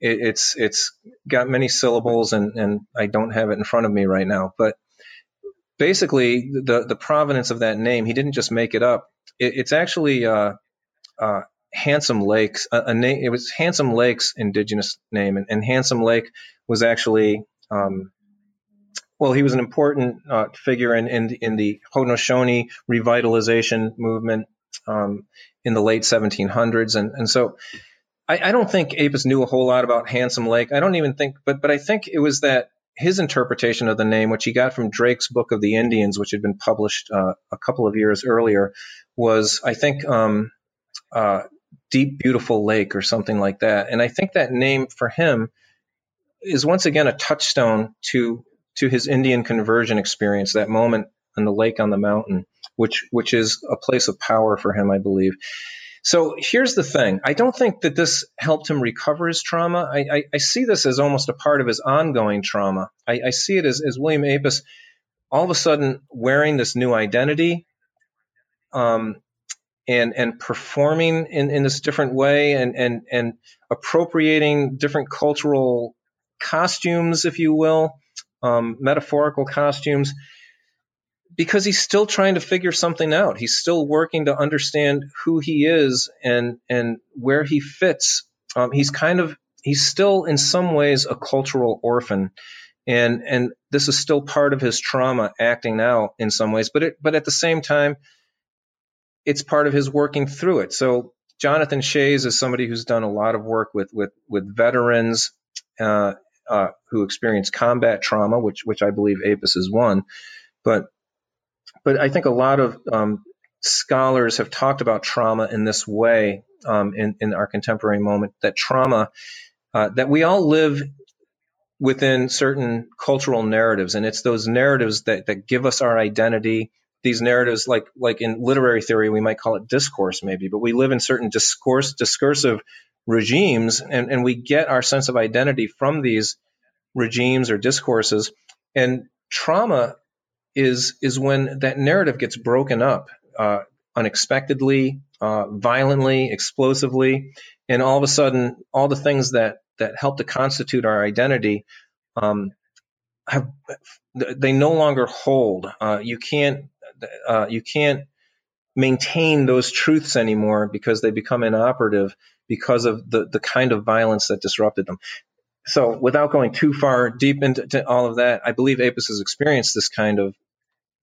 Speaker 3: it, it's it's got many syllables, and, and I don't have it in front of me right now. But basically, the the provenance of that name, he didn't just make it up. It, it's actually uh, uh, Handsome Lakes, a, a name, it was Handsome Lake's indigenous name, and, and Handsome Lake was actually, um, well, he was an important uh, figure in, in, in the Haudenosaunee revitalization movement um, in the late 1700s, and and so I, I don't think Apess knew a whole lot about Handsome Lake. I don't even think, but but I think it was that his interpretation of the name, which he got from Drake's Book of the Indians, which had been published uh, a couple of years earlier, was I think um, uh, Deep Beautiful Lake or something like that. And I think that name for him is once again a touchstone to to his Indian conversion experience, that moment on the lake on the mountain, which which is a place of power for him, I believe. So here's the thing. I don't think that this helped him recover his trauma. I, I, I see this as almost a part of his ongoing trauma. I, I see it as, as William Apess all of a sudden wearing this new identity, um, and and performing in, in this different way and and and appropriating different cultural costumes, if you will, um, metaphorical costumes, because he's still trying to figure something out. He's still working to understand who he is and and where he fits. Um, he's kind of he's still in some ways a cultural orphan. And and this is still part of his trauma acting out in some ways, but it, but at the same time, it's part of his working through it. So Jonathan Shays is somebody who's done a lot of work with with with veterans uh, uh, who experience combat trauma, which which I believe Apess is one. But but I think a lot of um, scholars have talked about trauma in this way um, in, in our contemporary moment that trauma, uh, that we all live within certain cultural narratives, and it's those narratives that, that give us our identity. These narratives, like like in literary theory, we might call it discourse, maybe, but we live in certain discourse discursive regimes, and, and we get our sense of identity from these regimes or discourses. And trauma is is when that narrative gets broken up uh, unexpectedly, uh, violently, explosively, and all of a sudden, all the things that that help to constitute our identity um, have they no longer hold. Uh, you can't uh, you can't maintain those truths anymore because they become inoperative because of the the kind of violence that disrupted them. So without going too far deep into all of that, I believe Apess has experienced this kind of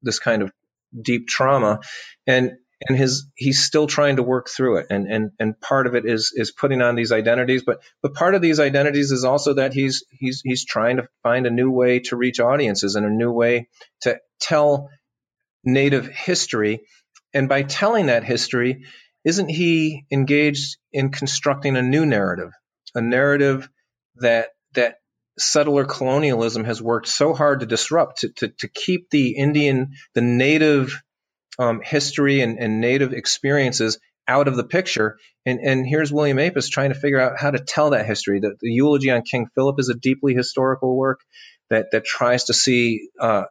Speaker 3: this kind of deep trauma, and and his he's still trying to work through it, and and and part of it is is putting on these identities, but but part of these identities is also that he's he's he's trying to find a new way to reach audiences and a new way to tell Native history, and by telling that history, isn't he engaged in constructing a new narrative, a narrative that that settler colonialism has worked so hard to disrupt to, to, to keep the Indian, the native um, history and, and native experiences out of the picture. And, and here's William Apess trying to figure out how to tell that history. The, the eulogy on King Philip is a deeply historical work that, that tries to see uh,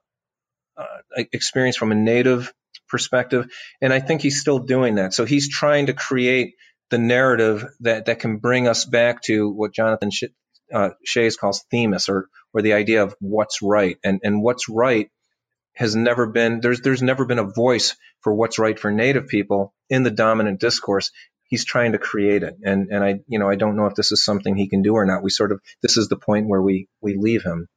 Speaker 3: uh, experience from a native perspective. And I think he's still doing that. So he's trying to create the narrative that, that can bring us back to what Jonathan uh, Shays calls themis, or or the idea of what's right, and and what's right has never been there's there's never been a voice for what's right for Native people in the dominant discourse. He's trying to create it, and and I you know I don't know if this is something he can do or not. We sort of this is the point where we we leave him.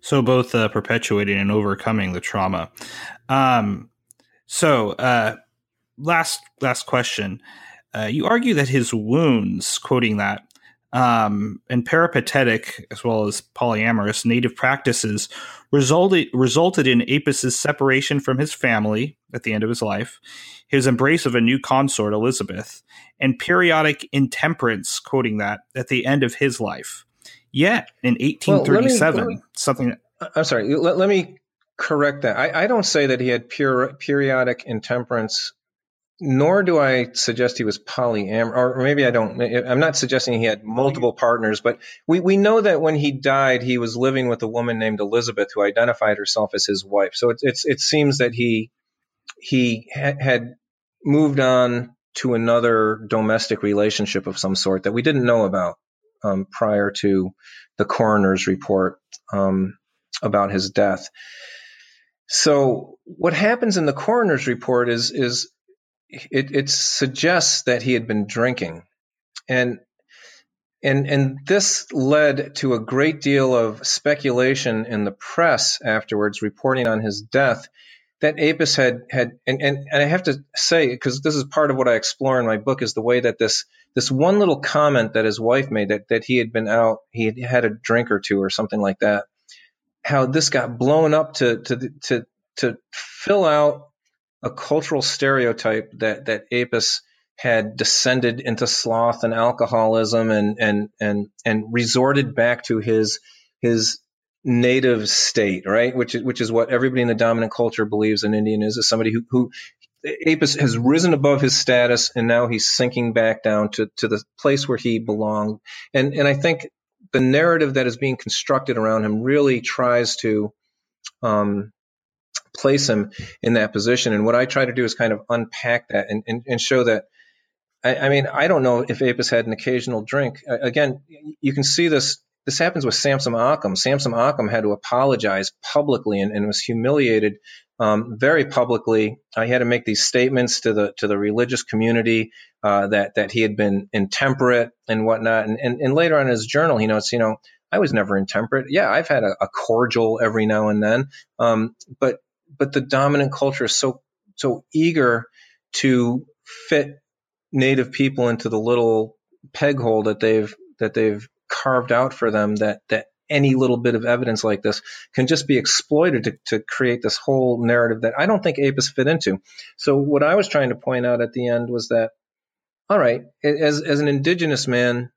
Speaker 2: So both uh, perpetuating and overcoming the trauma. Um, so uh, last last question. Uh, you argue that his wounds, quoting that, um, and peripatetic as well as polyamorous native practices resulted resulted in Apess's separation from his family at the end of his life, his embrace of a new consort Elizabeth, and periodic intemperance, quoting that at the end of his life. Yet in 1837, well, me, me, something.
Speaker 3: Uh, I'm sorry. Let, let me correct that. I, I, don't say that he had pure, periodic intemperance nor do I suggest he was polyamorous, or maybe I don't. I'm not suggesting he had multiple partners, but we, we know that when he died, he was living with a woman named Elizabeth who identified herself as his wife. So it, it's, it seems that he he ha- had moved on to another domestic relationship of some sort that we didn't know about um, prior to the coroner's report um, about his death. So what happens in the coroner's report is is it, it suggests that he had been drinking. And and and this led to a great deal of speculation in the press afterwards, reporting on his death. That Apess had had, and, and, and I have to say, because this is part of what I explore in my book, is the way that this this one little comment that his wife made that that he had been out, he had had a drink or two or something like that. How this got blown up to to to to fill out a cultural stereotype that that Apess had descended into sloth and alcoholism and and and and resorted back to his his native state, right? Which is which is what everybody in the dominant culture believes an Indian is, is somebody who, who Apess has risen above his status and now he's sinking back down to, to the place where he belonged. And and I think the narrative that is being constructed around him really tries to um, place him in that position. And what I try to do is kind of unpack that and, and, and show that. I, I, mean, I don't know if Apess had an occasional drink. Again, you can see this. This happens with Samson Occom. Samson Occom had to apologize publicly and, and was humiliated um, very publicly. Uh, he had to make these statements to the to the religious community uh, that that he had been intemperate and whatnot. And, and, and later on in his journal, he notes, you know, I was never intemperate. Yeah, I've had a, a cordial every now and then, um, but but the dominant culture is so so eager to fit native people into the little peg hole that they've that they've carved out for them that that any little bit of evidence like this can just be exploited to, to create this whole narrative that I don't think Apess fit into. So what I was trying to point out at the end was that, all right, as, as an indigenous man,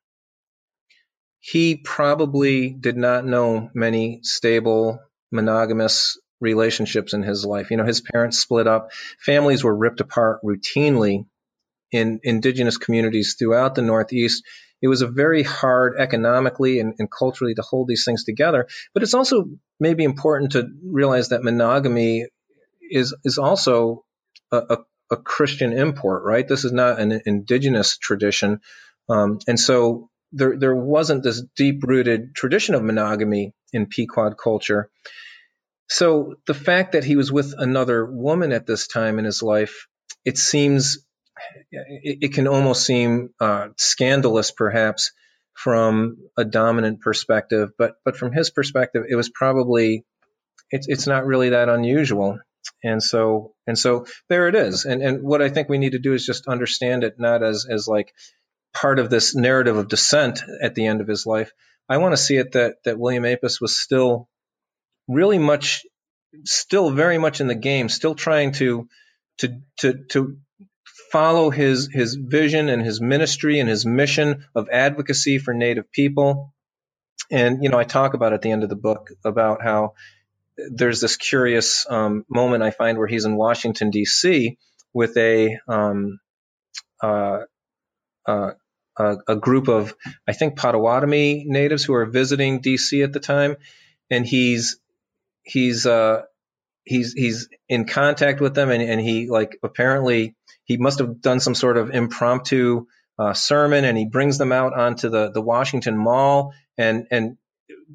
Speaker 3: he probably did not know many stable monogamous relationships in his life. You know, his parents split up, families were ripped apart routinely in indigenous communities throughout the Northeast. It was a very hard economically and, and, culturally to hold these things together. But it's also maybe important to realize that monogamy is is also a, a, a Christian import, right? This is not an indigenous tradition, um, and so there there wasn't this deep rooted tradition of monogamy in Pequot culture. So the fact that he was with another woman at this time in his life, it seems, it, it can almost seem uh, scandalous, perhaps, from a dominant perspective. But but from his perspective, it was probably, it's it's not really that unusual. And so and so there it is. And and what I think we need to do is just understand it not as as like part of this narrative of descent at the end of his life. I want to see it that that William Apess was still really much, still very much in the game, still trying to to to to follow his his vision and his ministry and his mission of advocacy for Native people. And you know, I talk about at the end of the book about how there's this curious um, moment I find where he's in Washington D.C. with a um, uh, uh, a, a, group of I think Potawatomi natives who are visiting D.C. at the time, and he's he's uh, he's he's in contact with them, and, and he like apparently he must have done some sort of impromptu uh, sermon, and he brings them out onto the the Washington Mall, and and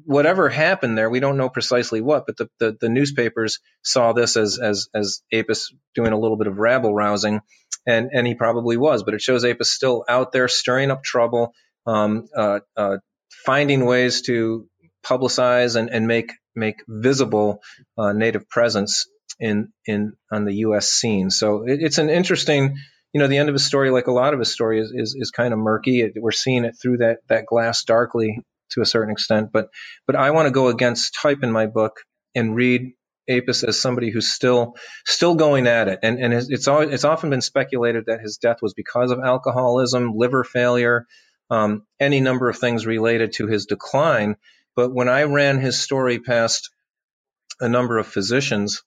Speaker 3: whatever happened there, we don't know precisely what, but the, the, the, newspapers saw this as, as, as Apess doing a little bit of rabble rousing, and, and he probably was, but it shows Apess still out there stirring up trouble, um, uh, uh, finding ways to publicize and, and make make visible uh, native presence in in on the U.S. scene. So it, it's an interesting, you know, the end of his story, like a lot of his story, is is, is kind of murky. It, we're seeing it through that that glass darkly to a certain extent, but but I want to go against type in my book and read Apess as somebody who's still still going at it, and and it's always, it's often been speculated that his death was because of alcoholism, liver failure, um, any number of things related to his decline. But when I ran his story past a number of physicians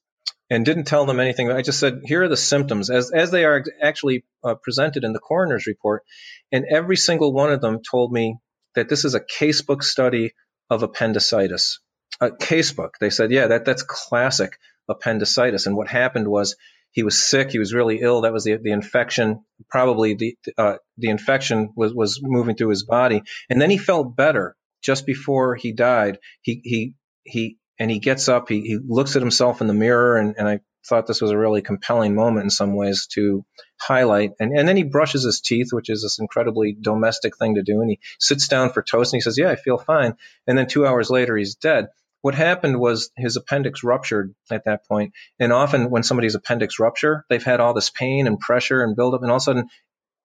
Speaker 3: and didn't tell them anything, I just said, here are the symptoms as, as they are actually uh, presented in the coroner's report. And every single one of them told me that this is a casebook study of appendicitis. A casebook. They said, yeah, that, that's classic appendicitis. And what happened was he was sick. He was really ill. That was the, the infection. Probably the, uh, the infection was, was moving through his body. And then he felt better just before he died, he he he and he gets up, he, he looks at himself in the mirror, and, and I thought this was a really compelling moment in some ways to highlight. And, and then he brushes his teeth, which is this incredibly domestic thing to do. And he sits down for toast and he says, Yeah, I feel fine. And then two hours later, he's dead. What happened was his appendix ruptured at that point. And often when somebody's appendix rupture, they've had all this pain and pressure and buildup, and all of a sudden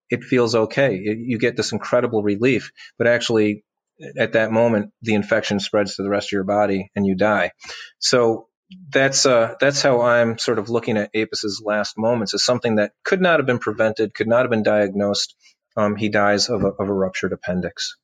Speaker 3: it feels okay. It, you get this incredible relief, but actually at that moment the infection spreads to the rest of your body and you die. So that's uh, that's how I'm sort of looking at Apess's last moments as something that could not have been prevented, could not have been diagnosed. Um, he dies of a, of a ruptured appendix.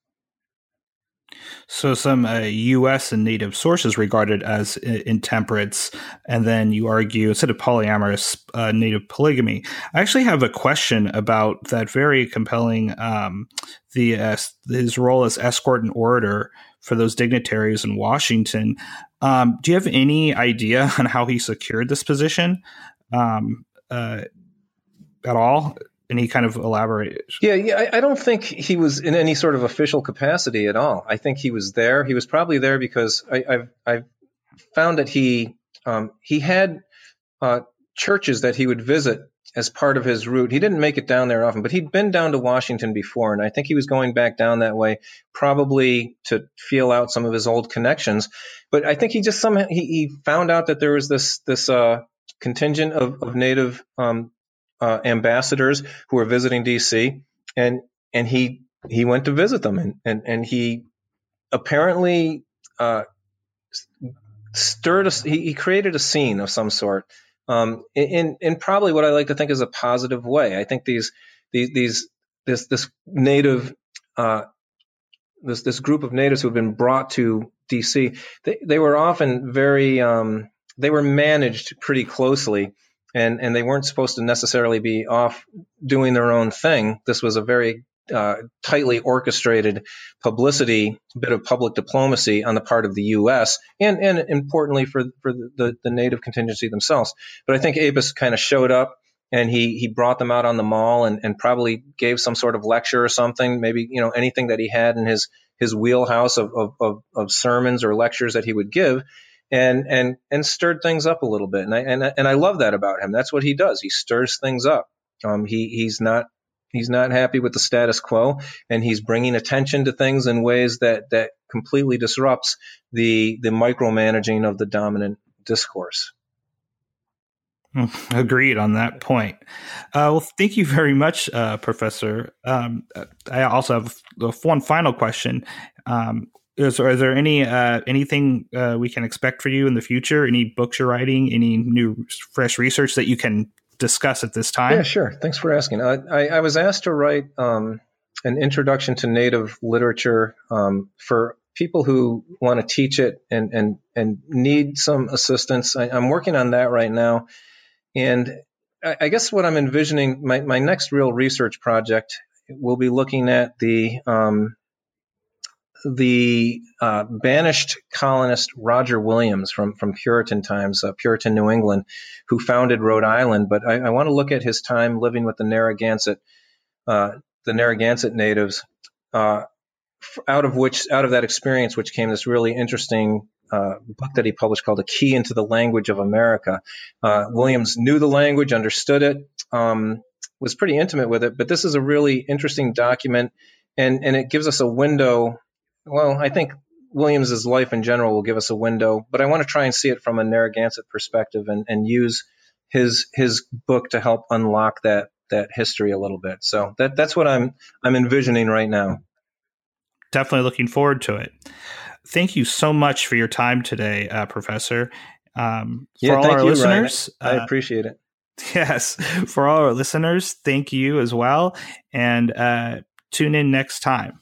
Speaker 2: So some uh, U.S. and native sources regard it as intemperance, and then you argue instead of polyamorous, uh, native polygamy. I actually have a question about that very compelling um, the uh, his role as escort and orator for those dignitaries in Washington. Um, do you have any idea on how he secured this position um, uh, at all? Any kind of elaborate?
Speaker 3: Yeah, yeah. I, I, don't think he was in any sort of official capacity at all. I think he was there. He was probably there because I, have I've found that he um, he had uh, churches that he would visit as part of his route. He didn't make it down there often, but he'd been down to Washington before, and I think he was going back down that way probably to feel out some of his old connections. But I think he just somehow he, he found out that there was this this uh, contingent of, of native um, uh, ambassadors who were visiting DC, and and he he went to visit them, and and, and he apparently uh, stirred a, he, he, created a scene of some sort um, in in probably what I like to think is a positive way. I think these these these this this native uh, this this group of natives who have been brought to DC they, they were often very um, they were managed pretty closely and and they weren't supposed to necessarily be off doing their own thing. This was a very uh, tightly orchestrated publicity, bit of public diplomacy on the part of the U.S. and and importantly for for the, the native contingency themselves. But I think Apess kind of showed up and he he brought them out on the mall and, and probably gave some sort of lecture or something, maybe you know anything that he had in his his wheelhouse of of, of, of sermons or lectures that he would give. And, and and stirred things up a little bit, and I and, and I love that about him. That's what he does. He stirs things up. Um, he he's not He's not happy with the status quo, and he's bringing attention to things in ways that that completely disrupts the the micromanaging of the dominant discourse.
Speaker 2: Agreed on that point. Uh, well, thank you very much, uh, Professor. Um, I also have one final question. Um, is, is, there any uh, anything uh, we can expect for you in the future? Any books you're writing? Any new fresh research that you can discuss at this time?
Speaker 3: Yeah, sure. Thanks for asking. I, I, I was asked to write um, an introduction to Native literature um, for people who want to teach it and and and need some assistance. I, am working on that right now, and I, I, guess what I'm envisioning my my next real research project will be looking at the um, the uh, banished colonist Roger Williams from from Puritan times, uh, Puritan New England, who founded Rhode Island. But I, I want to look at his time living with the Narragansett, uh, the Narragansett natives, uh, out of which out of that experience, which came this really interesting. Uh, book that he published called "A Key into the Language of America." Uh, Williams knew the language, understood it, um, was pretty intimate with it. But this is a really interesting document, and and it gives us a window well, I think Williams's life in general will give us a window, but I want to try and see it from a Narragansett perspective and, and use his his book to help unlock that that history a little bit. So that that's what I'm I'm envisioning right now.
Speaker 2: Definitely looking forward to it. Thank you so much for your time today, uh, Professor. Um, for
Speaker 3: yeah,
Speaker 2: all our
Speaker 3: you,
Speaker 2: listeners,
Speaker 3: I uh, appreciate it.
Speaker 2: Yes, for all our listeners, thank you as well, and uh, tune in next time.